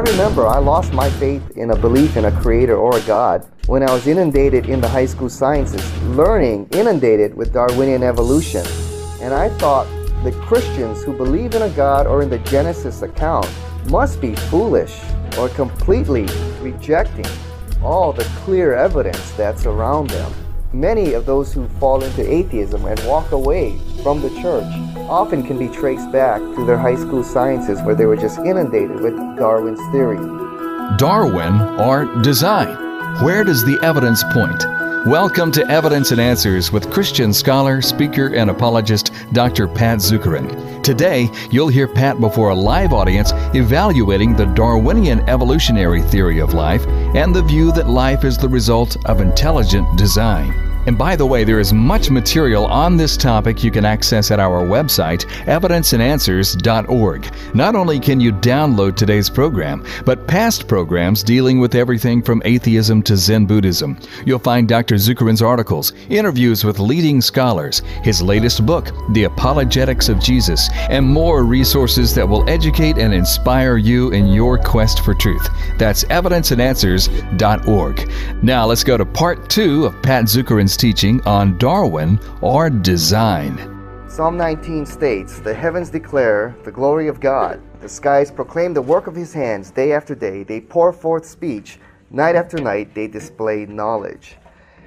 remember I lost my faith in a belief in a creator or a God when I was inundated in the high school sciences, learning inundated with Darwinian evolution. And I thought the Christians who believe in a God or in the Genesis account must be foolish or completely rejecting all the clear evidence that's around them. Many of those who fall into atheism and walk away from the church often can be traced back to their high school sciences where they were just inundated with Darwin's theory. Darwin or design? Where does the evidence point? Welcome to Evidence and Answers with Christian scholar, speaker, and apologist Dr. Pat Zukeran. Today, you'll hear Pat before a live audience evaluating the Darwinian evolutionary theory of life and the view that life is the result of intelligent design. And by the way, there is much material on this topic you can access at our website, evidenceandanswers.org. Not only can you download today's program, but past programs dealing with everything from atheism to Zen Buddhism. You'll find Dr. Zukeran's articles, interviews with leading scholars, his latest book, The Apologetics of Jesus, and more resources that will educate and inspire you in your quest for truth. That's evidenceandanswers.org. Now let's go to part two of Pat Zukeran's teaching on Darwin or design. Psalm 19 states, The heavens declare the glory of God. The skies proclaim the work of his hands day after day. They pour forth speech. Night after night, they display knowledge.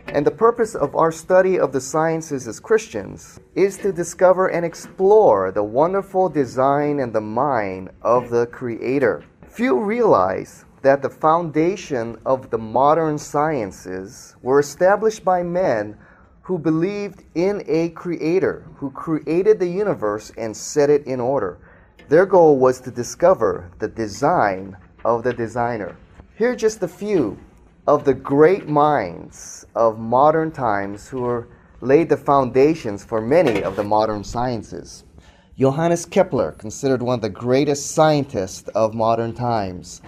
And the purpose of our study of the sciences as Christians is to discover and explore the wonderful design and the mind of the Creator. Few realize that the foundation of the modern sciences were established by men who believed in a creator who created the universe and set it in order. Their goal was to discover the design of the designer. Here are just a few of the great minds of modern times who laid the foundations for many of the modern sciences. Johannes Kepler, considered one of the greatest scientists of modern times.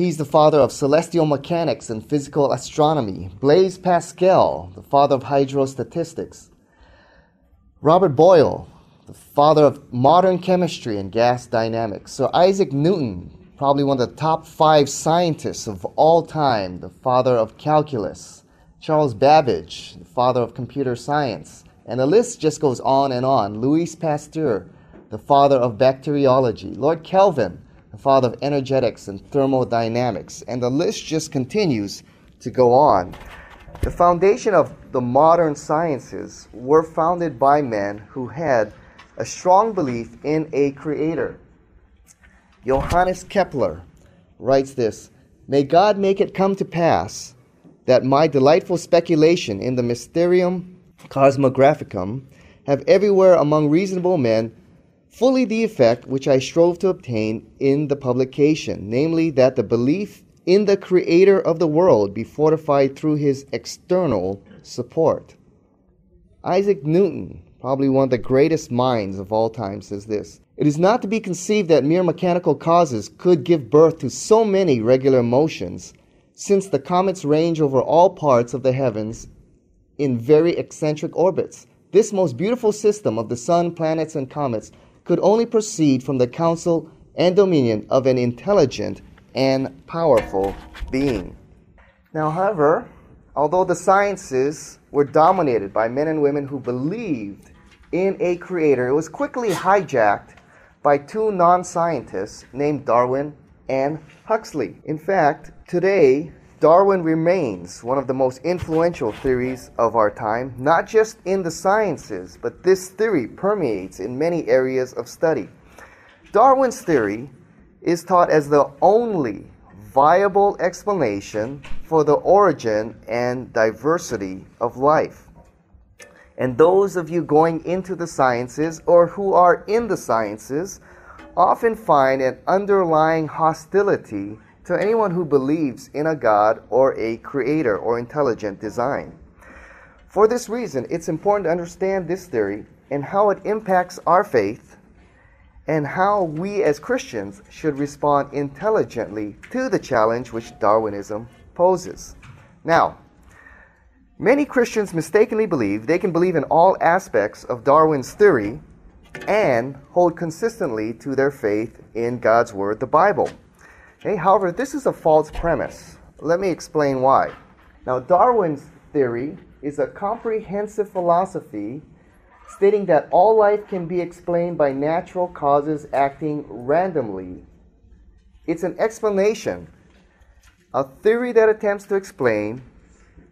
He's the father of celestial mechanics and physical astronomy. Blaise Pascal, the father of hydrostatistics. Robert Boyle, the father of modern chemistry and gas dynamics. Sir Isaac Newton, probably one of the top five scientists of all time, the father of calculus. Charles Babbage, the father of computer science. And the list just goes on and on. Louis Pasteur, the father of bacteriology. Lord Kelvin, the father of energetics and thermodynamics, and the list just continues to go on. The foundation of the modern sciences were founded by men who had a strong belief in a creator. Johannes Kepler writes this May God make it come to pass that my delightful speculation in the Mysterium Cosmographicum have everywhere among reasonable men fully the effect which I strove to obtain in the publication, namely that the belief in the Creator of the world be fortified through his external support. Isaac Newton, probably one of the greatest minds of all time, says this It is not to be conceived that mere mechanical causes could give birth to so many regular motions, since the comets range over all parts of the heavens in very eccentric orbits. This most beautiful system of the sun, planets, and comets could only proceed from the counsel and dominion of an intelligent and powerful being. Now, however, although the sciences were dominated by men and women who believed in a creator, it was quickly hijacked by two non scientists named Darwin and Huxley. In fact, today, Darwin remains one of the most influential theories of our time, not just in the sciences, but this theory permeates in many areas of study. Darwin's theory is taught as the only viable explanation for the origin and diversity of life. And those of you going into the sciences or who are in the sciences often find an underlying hostility to anyone who believes in a God or a creator or intelligent design. For this reason, it's important to understand this theory and how it impacts our faith and how we as Christians should respond intelligently to the challenge which Darwinism poses. Now, many Christians mistakenly believe they can believe in all aspects of Darwin's theory and hold consistently to their faith in God's Word, the Bible. Okay, however, this is a false premise. Let me explain why. Now, Darwin's theory is a comprehensive philosophy stating that all life can be explained by natural causes acting randomly. It's an explanation, a theory that attempts to explain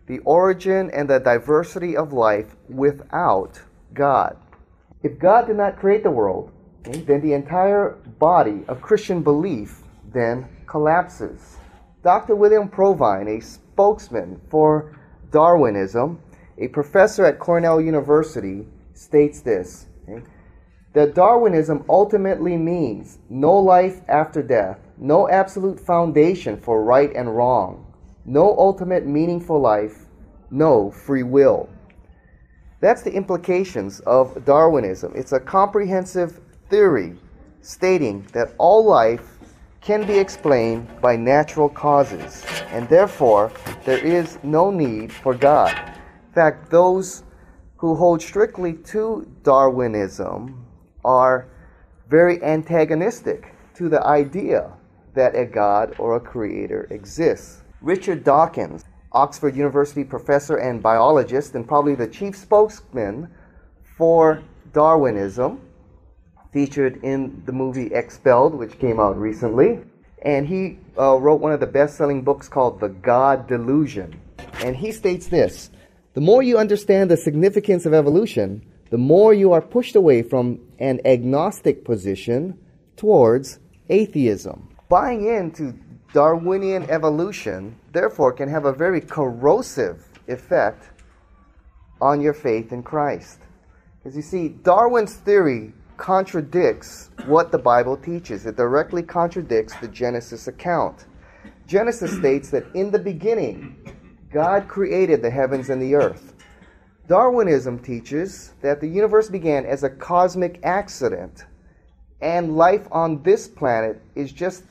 the origin and the diversity of life without God. If God did not create the world, then the entire body of Christian belief then collapses. Dr. William Provine, a spokesman for Darwinism, a professor at Cornell University, states this okay, that Darwinism ultimately means no life after death, no absolute foundation for right and wrong, no ultimate meaningful life, no free will. That's the implications of Darwinism. It's a comprehensive theory stating that all life can be explained by natural causes, and therefore there is no need for God. In fact, those who hold strictly to Darwinism are very antagonistic to the idea that a God or a creator exists. Richard Dawkins, Oxford University professor and biologist, and probably the chief spokesman for Darwinism, featured in the movie Expelled, which came out recently. And he uh, wrote one of the best selling books called The God Delusion. And he states this The more you understand the significance of evolution, the more you are pushed away from an agnostic position towards atheism. Buying into Darwinian evolution, therefore, can have a very corrosive effect on your faith in Christ. Because you see, Darwin's theory contradicts what the Bible teaches. It directly contradicts the Genesis account. Genesis states that in the beginning, God created the heavens and the earth. Darwinism teaches that the universe began as a cosmic accident, and life on this planet is just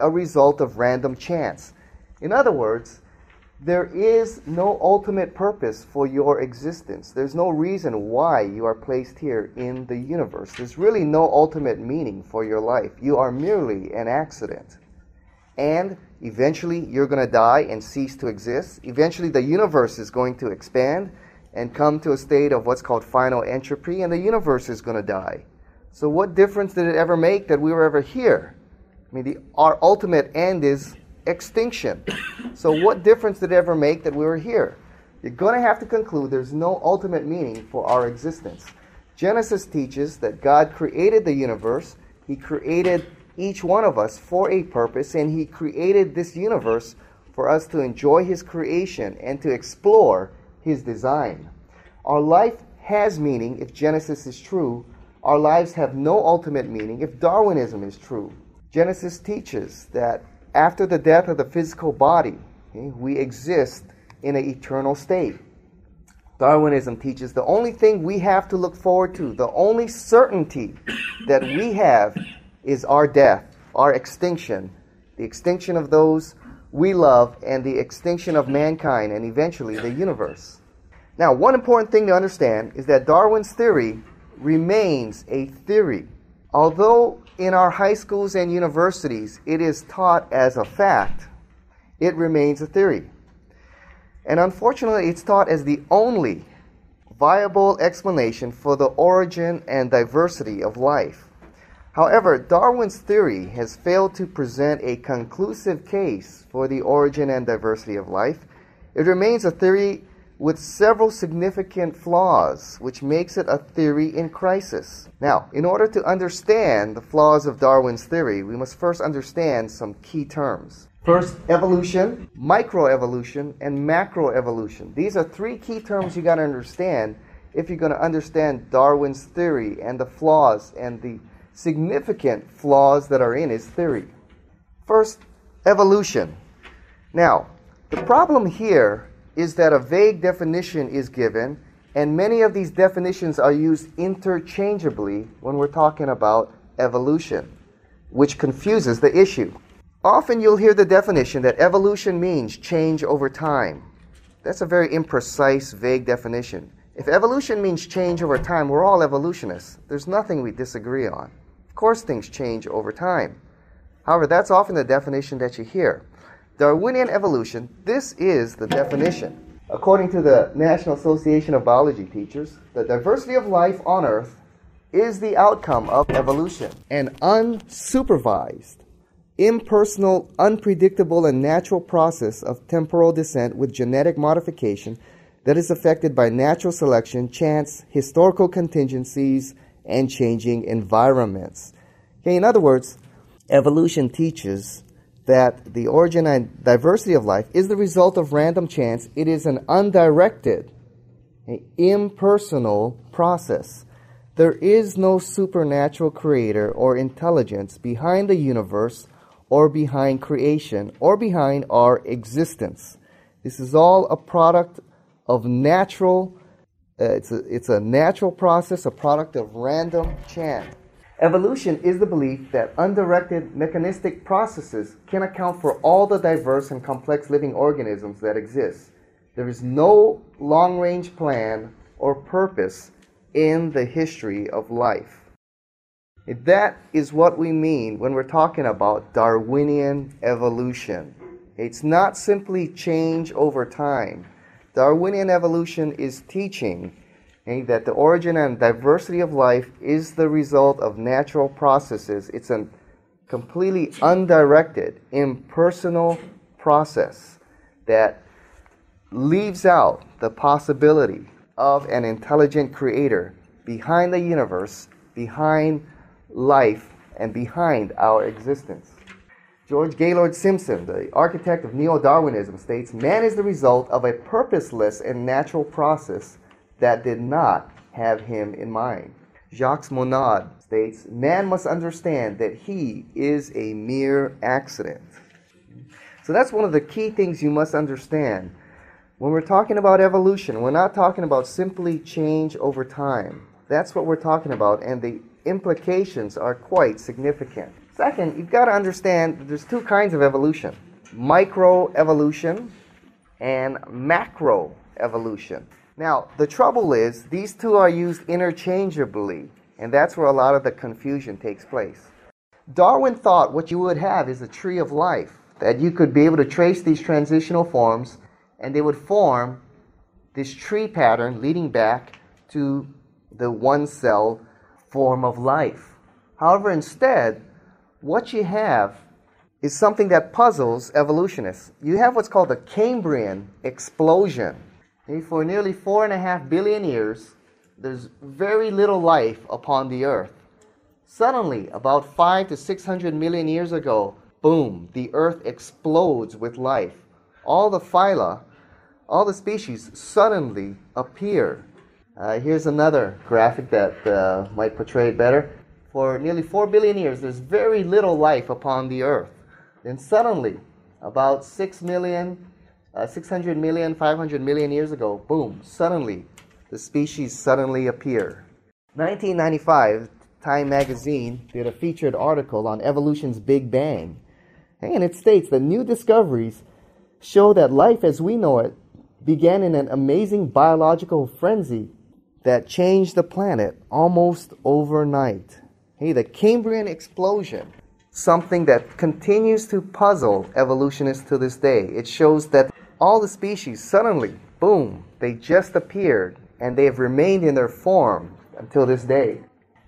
a result of random chance. In other words, there is no ultimate purpose for your existence. There's no reason why you are placed here in the universe. There's really no ultimate meaning for your life. You are merely an accident. And eventually you're going to die and cease to exist. Eventually the universe is going to expand and come to a state of what's called final entropy, and the universe is going to die. So, what difference did it ever make that we were ever here? I mean, the, our ultimate end is extinction. So, what difference did it ever make that we were here? You're going to have to conclude there's no ultimate meaning for our existence. Genesis teaches that God created the universe, He created each one of us for a purpose, and He created this universe for us to enjoy His creation and to explore His design. Our life has meaning if Genesis is true. Our lives have no ultimate meaning if Darwinism is true. Genesis teaches that after the death of the physical body, okay, we exist in an eternal state. Darwinism teaches the only thing we have to look forward to, the only certainty that we have is our death, our extinction, the extinction of those we love, and the extinction of mankind, and eventually the universe. Now, one important thing to understand is that Darwin's theory remains a theory. Although in our high schools and universities it is taught as a fact, it remains a theory. And unfortunately, it's taught as the only viable explanation for the origin and diversity of life. However, Darwin's theory has failed to present a conclusive case for the origin and diversity of life. It remains a theory with several significant flaws, which makes it a theory in crisis. Now, in order to understand the flaws of Darwin's theory, we must first understand some key terms. First, evolution, microevolution, and macroevolution. These are three key terms you got to understand if you're going to understand Darwin's theory and the flaws and the significant flaws that are in his theory. First, evolution. Now, the problem here is that a vague definition is given, and many of these definitions are used interchangeably when we're talking about evolution, which confuses the issue. Often you'll hear the definition that evolution means change over time. That's a very imprecise, vague definition. If evolution means change over time, we're all evolutionists. There's nothing we disagree on. Of course, things change over time. However, that's often the definition that you hear. Darwinian evolution, this is the definition. According to the National Association of Biology Teachers, the diversity of life on Earth is the outcome of evolution. An unsupervised, impersonal, unpredictable, and natural process of temporal descent with genetic modification that is affected by natural selection, chance, historical contingencies, and changing environments. Okay, in other words, evolution teaches that the origin and diversity of life is the result of random chance. It is an undirected, impersonal process. There is no supernatural creator or intelligence behind the universe or behind creation or behind our existence. This is all a product of natural, uh, it's, a, it's a natural process, a product of random chance. Evolution is the belief that undirected mechanistic processes can account for all the diverse and complex living organisms that exist. There is no long range plan or purpose in the history of life. That is what we mean when we're talking about Darwinian evolution. It's not simply change over time. Darwinian evolution is teaching okay, that the origin and diversity of life is the result of natural processes. It's a completely undirected, impersonal process that leaves out the possibility of an intelligent creator behind the universe, behind life, and behind our existence. George Gaylord Simpson, the architect of neo Darwinism, states man is the result of a purposeless and natural process that did not have him in mind. Jacques Monod states man must understand that he is a mere accident. So that's one of the key things you must understand. When we're talking about evolution, we're not talking about simply change over time. That's what we're talking about, and the implications are quite significant. Second, you've got to understand that there's two kinds of evolution microevolution and macroevolution. Now, the trouble is, these two are used interchangeably, and that's where a lot of the confusion takes place. Darwin thought what you would have is a tree of life, that you could be able to trace these transitional forms, and they would form this tree pattern leading back to the one cell form of life. However, instead, what you have is something that puzzles evolutionists. You have what's called the Cambrian explosion. For nearly four and a half billion years, there's very little life upon the earth. Suddenly, about five to six hundred million years ago, boom, the earth explodes with life. All the phyla, all the species suddenly appear. Uh, here's another graphic that uh, might portray it better. For nearly 4 billion years, there's very little life upon the earth. Then suddenly, about 6 million, uh, 600 million, 500 million years ago, boom, suddenly the species suddenly appear. 1995, Time magazine did a featured article on evolution's Big Bang. And it states that new discoveries show that life as we know it began in an amazing biological frenzy that changed the planet almost overnight. Hey, the Cambrian explosion, something that continues to puzzle evolutionists to this day. It shows that all the species suddenly, boom, they just appeared and they have remained in their form until this day.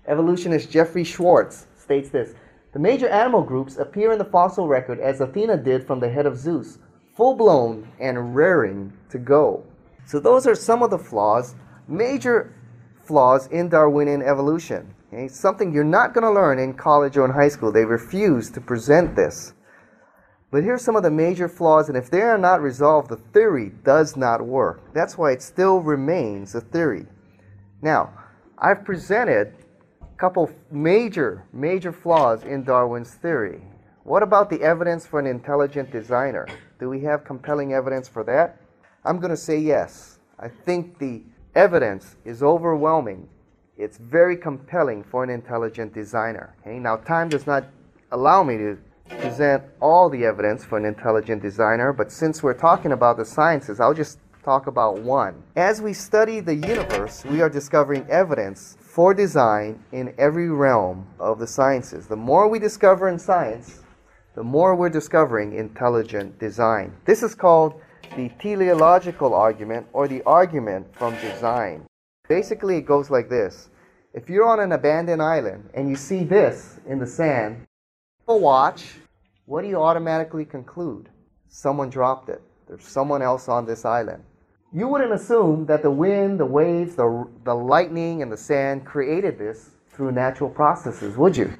Evolutionist Jeffrey Schwartz states this The major animal groups appear in the fossil record as Athena did from the head of Zeus, full blown and raring to go. So, those are some of the flaws, major flaws in Darwinian evolution. Okay? Something you're not going to learn in college or in high school. They refuse to present this. But here's some of the major flaws, and if they are not resolved, the theory does not work. That's why it still remains a theory. Now, I've presented a couple major, major flaws in Darwin's theory. What about the evidence for an intelligent designer? Do we have compelling evidence for that? I'm going to say yes. I think the evidence is overwhelming. It's very compelling for an intelligent designer. Okay? Now, time does not allow me to present all the evidence for an intelligent designer, but since we're talking about the sciences, I'll just talk about one. As we study the universe, we are discovering evidence for design in every realm of the sciences. The more we discover in science, the more we're discovering intelligent design. This is called the teleological argument or the argument from design. Basically, it goes like this If you're on an abandoned island and you see this in the sand, watch, what do you automatically conclude? Someone dropped it. There's someone else on this island. You wouldn't assume that the wind, the waves, the, the lightning, and the sand created this through natural processes, would you?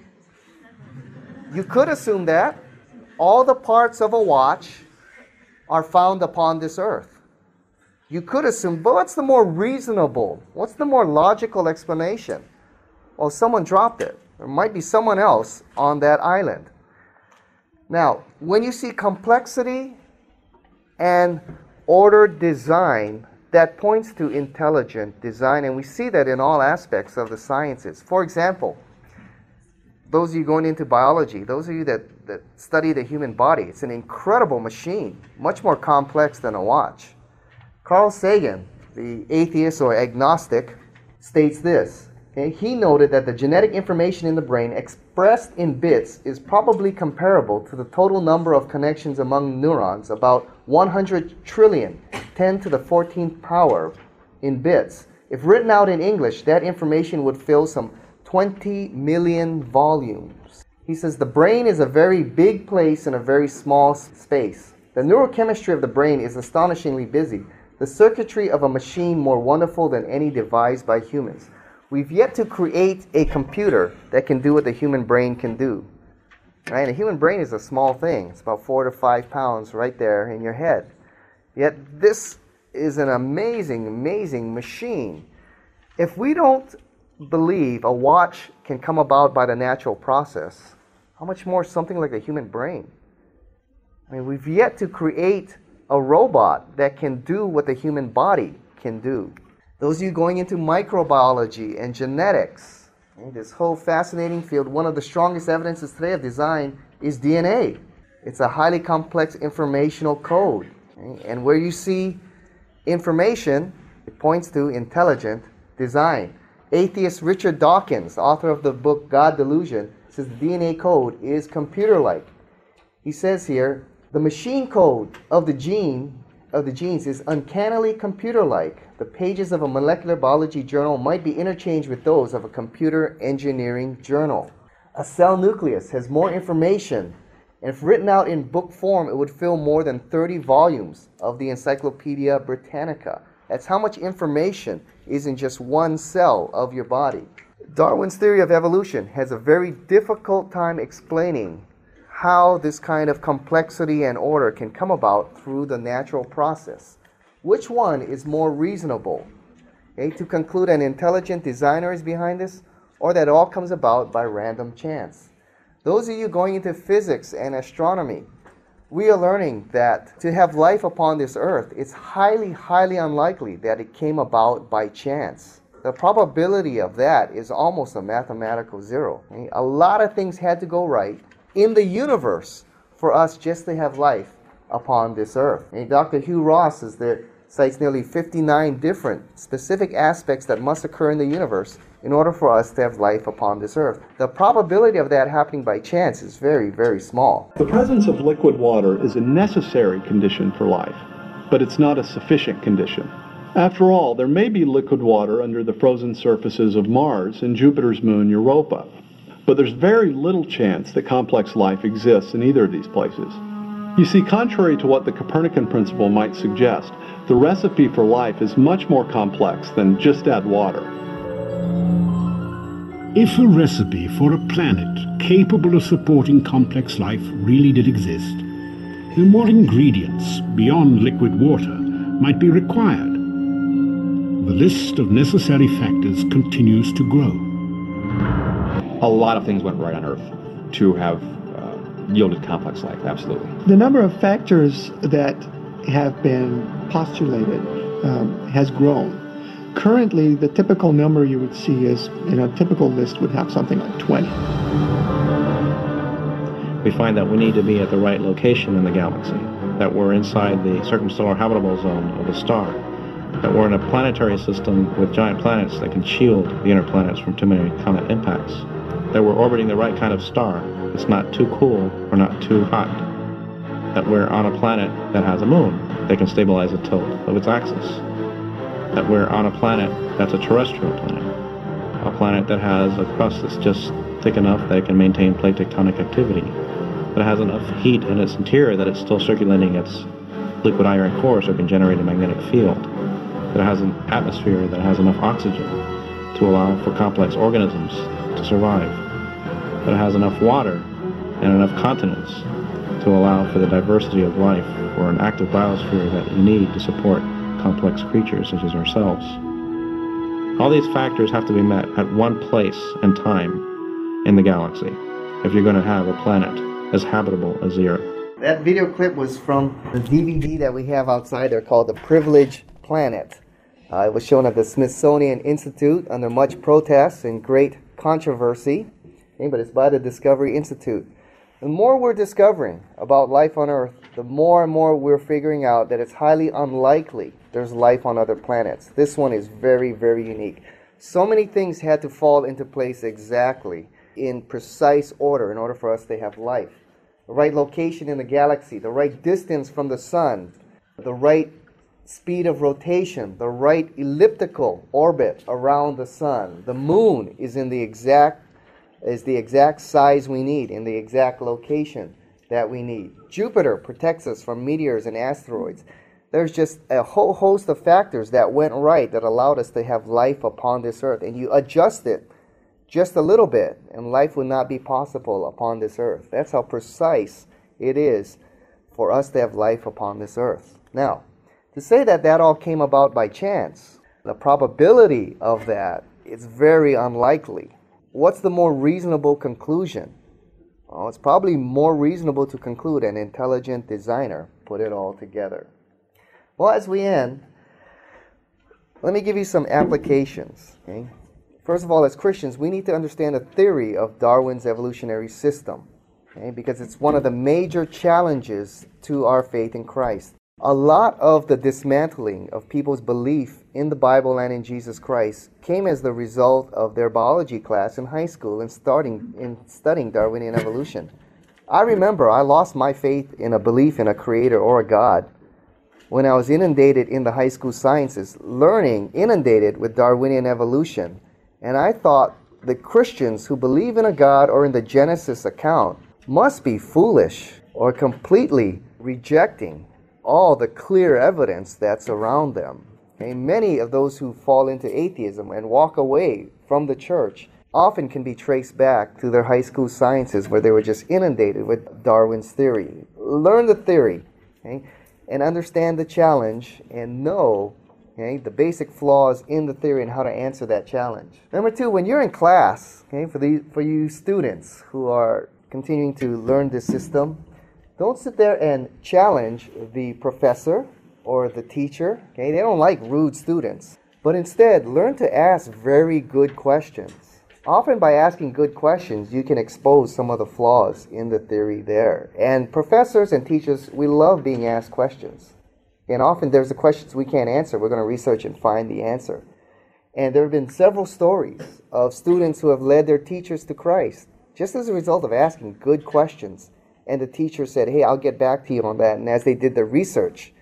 You could assume that. All the parts of a watch are found upon this earth. You could assume, but what's the more reasonable? What's the more logical explanation? Well, someone dropped it. There might be someone else on that island. Now, when you see complexity and ordered design, that points to intelligent design, and we see that in all aspects of the sciences. For example, those of you going into biology, those of you that, that study the human body, it's an incredible machine, much more complex than a watch. Carl Sagan, the atheist or agnostic, states this. He noted that the genetic information in the brain expressed in bits is probably comparable to the total number of connections among neurons, about 100 trillion, 10 to the 14th power in bits. If written out in English, that information would fill some 20 million volumes. He says the brain is a very big place in a very small space. The neurochemistry of the brain is astonishingly busy, the circuitry of a machine more wonderful than any devised by humans. We've yet to create a computer that can do what the human brain can do. Right? The human brain is a small thing. It's about four to five pounds right there in your head. Yet this is an amazing, amazing machine. If we don't believe a watch can come about by the natural process, how much more something like a human brain? I mean, we've yet to create a robot that can do what the human body can do. Those of you going into microbiology and genetics, eh, this whole fascinating field, one of the strongest evidences today of design is DNA. It's a highly complex informational code. Eh, and where you see information, it points to intelligent design. Atheist Richard Dawkins, author of the book God Delusion, says the DNA code is computer like. He says here, the machine code of the gene of the genes is uncannily computer like. The pages of a molecular biology journal might be interchanged with those of a computer engineering journal. A cell nucleus has more information, and if written out in book form, it would fill more than 30 volumes of the Encyclopedia Britannica. That's how much information is in just one cell of your body. Darwin's theory of evolution has a very difficult time explaining how this kind of complexity and order can come about through the natural process. Which one is more reasonable? Okay, to conclude an intelligent designer is behind this, or that all comes about by random chance. Those of you going into physics and astronomy, we are learning that to have life upon this earth, it's highly, highly unlikely that it came about by chance. The probability of that is almost a mathematical zero. A lot of things had to go right in the universe for us just to have life upon this earth. And Dr. Hugh Ross is there, cites nearly 59 different specific aspects that must occur in the universe in order for us to have life upon this earth. The probability of that happening by chance is very, very small. The presence of liquid water is a necessary condition for life, but it's not a sufficient condition. After all, there may be liquid water under the frozen surfaces of Mars and Jupiter's moon Europa, but there's very little chance that complex life exists in either of these places. You see, contrary to what the Copernican principle might suggest, the recipe for life is much more complex than just add water. If a recipe for a planet capable of supporting complex life really did exist, then what ingredients beyond liquid water might be required? The list of necessary factors continues to grow. A lot of things went right on Earth to have uh, yielded complex life, absolutely. The number of factors that have been postulated um, has grown. Currently, the typical number you would see is, in a typical list, would have something like 20. We find that we need to be at the right location in the galaxy, that we're inside the circumstellar habitable zone of a star, that we're in a planetary system with giant planets that can shield the inner planets from too many comet impacts. That we're orbiting the right kind of star. It's not too cool or not too hot. That we're on a planet that has a moon that can stabilize the tilt of its axis. That we're on a planet that's a terrestrial planet. A planet that has a crust that's just thick enough that it can maintain plate tectonic activity. That has enough heat in its interior that it's still circulating its liquid iron core so it can generate a magnetic field. That has an atmosphere that has enough oxygen to allow for complex organisms to survive. That it has enough water and enough continents to allow for the diversity of life or an active biosphere that you need to support complex creatures such as ourselves. All these factors have to be met at one place and time in the galaxy if you're going to have a planet as habitable as the Earth. That video clip was from the DVD that we have outside there called The Privileged Planet. Uh, it was shown at the Smithsonian Institute under much protest and great controversy, but it's by the Discovery Institute. The more we're discovering about life on Earth, the more and more we're figuring out that it's highly unlikely there's life on other planets. This one is very, very unique. So many things had to fall into place exactly in precise order in order for us to have life. The right location in the galaxy, the right distance from the sun, the right speed of rotation, the right elliptical orbit around the sun. The moon is in the exact is the exact size we need in the exact location that we need. Jupiter protects us from meteors and asteroids. There's just a whole host of factors that went right that allowed us to have life upon this earth. And you adjust it just a little bit, and life would not be possible upon this earth. That's how precise it is for us to have life upon this earth. Now, to say that that all came about by chance, the probability of that is very unlikely. What's the more reasonable conclusion? Well, it's probably more reasonable to conclude an intelligent designer put it all together. Well, as we end, let me give you some applications. Okay? First of all, as Christians, we need to understand the theory of Darwin's evolutionary system okay? because it's one of the major challenges to our faith in Christ. A lot of the dismantling of people's belief in the Bible and in Jesus Christ came as the result of their biology class in high school and starting in studying Darwinian evolution. I remember I lost my faith in a belief in a creator or a God when I was inundated in the high school sciences, learning inundated with Darwinian evolution. And I thought the Christians who believe in a God or in the Genesis account must be foolish or completely rejecting all the clear evidence that's around them. Okay? Many of those who fall into atheism and walk away from the church often can be traced back to their high school sciences where they were just inundated with Darwin's theory. Learn the theory okay? and understand the challenge and know okay, the basic flaws in the theory and how to answer that challenge. Number two, when you're in class, okay, for, the, for you students who are continuing to learn this system, don't sit there and challenge the professor or the teacher. Okay, they don't like rude students. But instead, learn to ask very good questions. Often, by asking good questions, you can expose some of the flaws in the theory there. And professors and teachers, we love being asked questions. And often, there's the questions we can't answer. We're going to research and find the answer. And there have been several stories of students who have led their teachers to Christ just as a result of asking good questions and the teacher said, Hey, I'll get back to you on that. And as they did the research,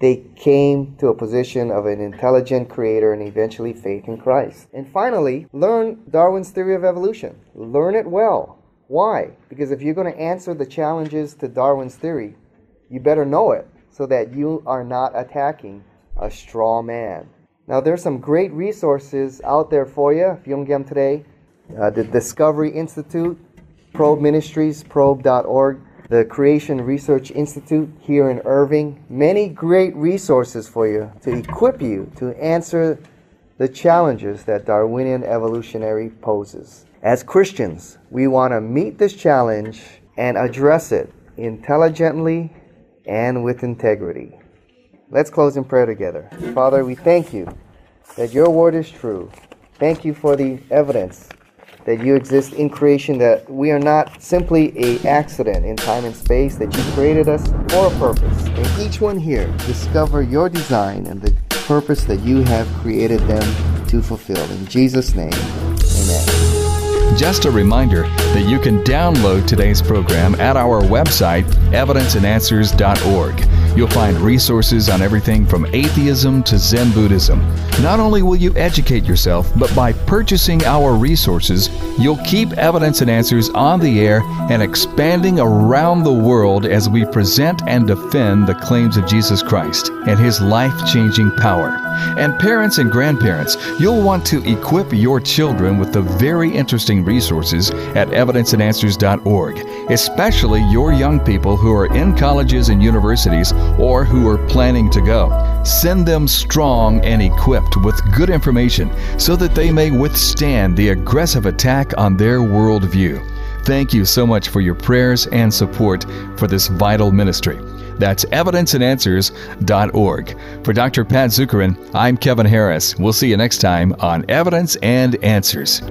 they came to a position of an intelligent creator and eventually faith in Christ. And finally, learn Darwin's theory of evolution. Learn it well. Why? Because if you're going to answer the challenges to Darwin's theory, you better know it so that you are not attacking a straw man. Now, there's some great resources out there for you if you don't get them today. Uh, the Discovery Institute Probe Ministries, probe.org, the Creation Research Institute here in Irving. Many great resources for you to equip you to answer the challenges that Darwinian evolutionary poses. As Christians, we want to meet this challenge and address it intelligently and with integrity. Let's close in prayer together. Father, we thank you that your word is true. Thank you for the evidence that you exist in creation, that we are not simply a accident in time and space, that you created us for a purpose. And each one here discover your design and the purpose that you have created them to fulfill. In Jesus' name, amen. Just a reminder that you can download today's program at our website, evidenceandanswers.org. You'll find resources on everything from atheism to Zen Buddhism. Not only will you educate yourself, but by purchasing our resources, you'll keep Evidence and Answers on the air and expanding around the world as we present and defend the claims of Jesus Christ and His life changing power. And parents and grandparents, you'll want to equip your children with the very interesting resources at evidenceandanswers.org, especially your young people who are in colleges and universities or who are planning to go. Send them strong and equipped with good information so that they may withstand the aggressive attack on their worldview. Thank you so much for your prayers and support for this vital ministry. That's evidenceandanswers.org. For Dr. Pat Zukeran, I'm Kevin Harris. We'll see you next time on Evidence and Answers.